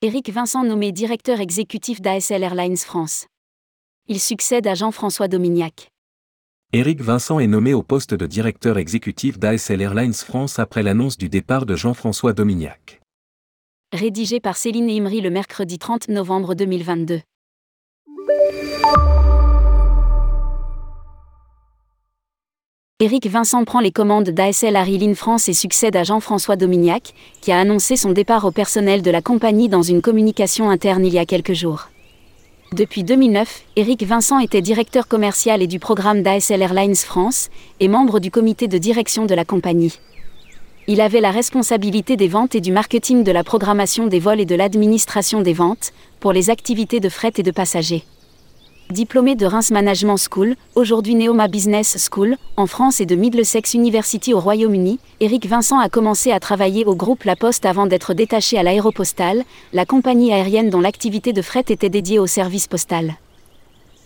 Éric Vincent nommé directeur exécutif d'ASL Airlines France. Il succède à Jean-François Dominiac. Éric Vincent est nommé au poste de directeur exécutif d'ASL Airlines France après l'annonce du départ de Jean-François Dominiac. Rédigé par Céline Imri le mercredi 30 novembre 2022. Éric Vincent prend les commandes d'ASL Airlines France et succède à Jean-François Dominiac, qui a annoncé son départ au personnel de la compagnie dans une communication interne il y a quelques jours. Depuis 2009, Éric Vincent était directeur commercial et du programme d'ASL Airlines France et membre du comité de direction de la compagnie. Il avait la responsabilité des ventes et du marketing de la programmation des vols et de l'administration des ventes, pour les activités de fret et de passagers. Diplômé de Reims Management School, aujourd'hui Neoma Business School, en France et de Middlesex University au Royaume-Uni, Éric Vincent a commencé à travailler au groupe La Poste avant d'être détaché à l'Aéropostale, la compagnie aérienne dont l'activité de fret était dédiée au service postal.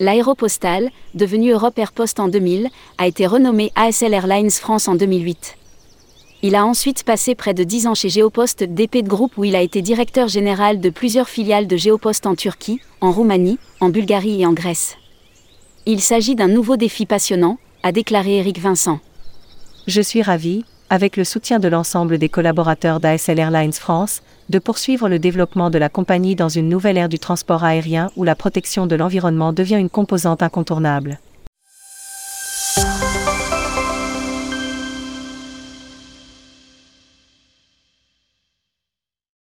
L'Aéropostale, devenue Europe Air Post en 2000, a été renommée ASL Airlines France en 2008. Il a ensuite passé près de 10 ans chez Géopost DP de groupe où il a été directeur général de plusieurs filiales de Géopost en Turquie, en Roumanie, en Bulgarie et en Grèce. Il s'agit d'un nouveau défi passionnant, a déclaré Eric Vincent. Je suis ravi, avec le soutien de l'ensemble des collaborateurs d'ASL Airlines France, de poursuivre le développement de la compagnie dans une nouvelle ère du transport aérien où la protection de l'environnement devient une composante incontournable.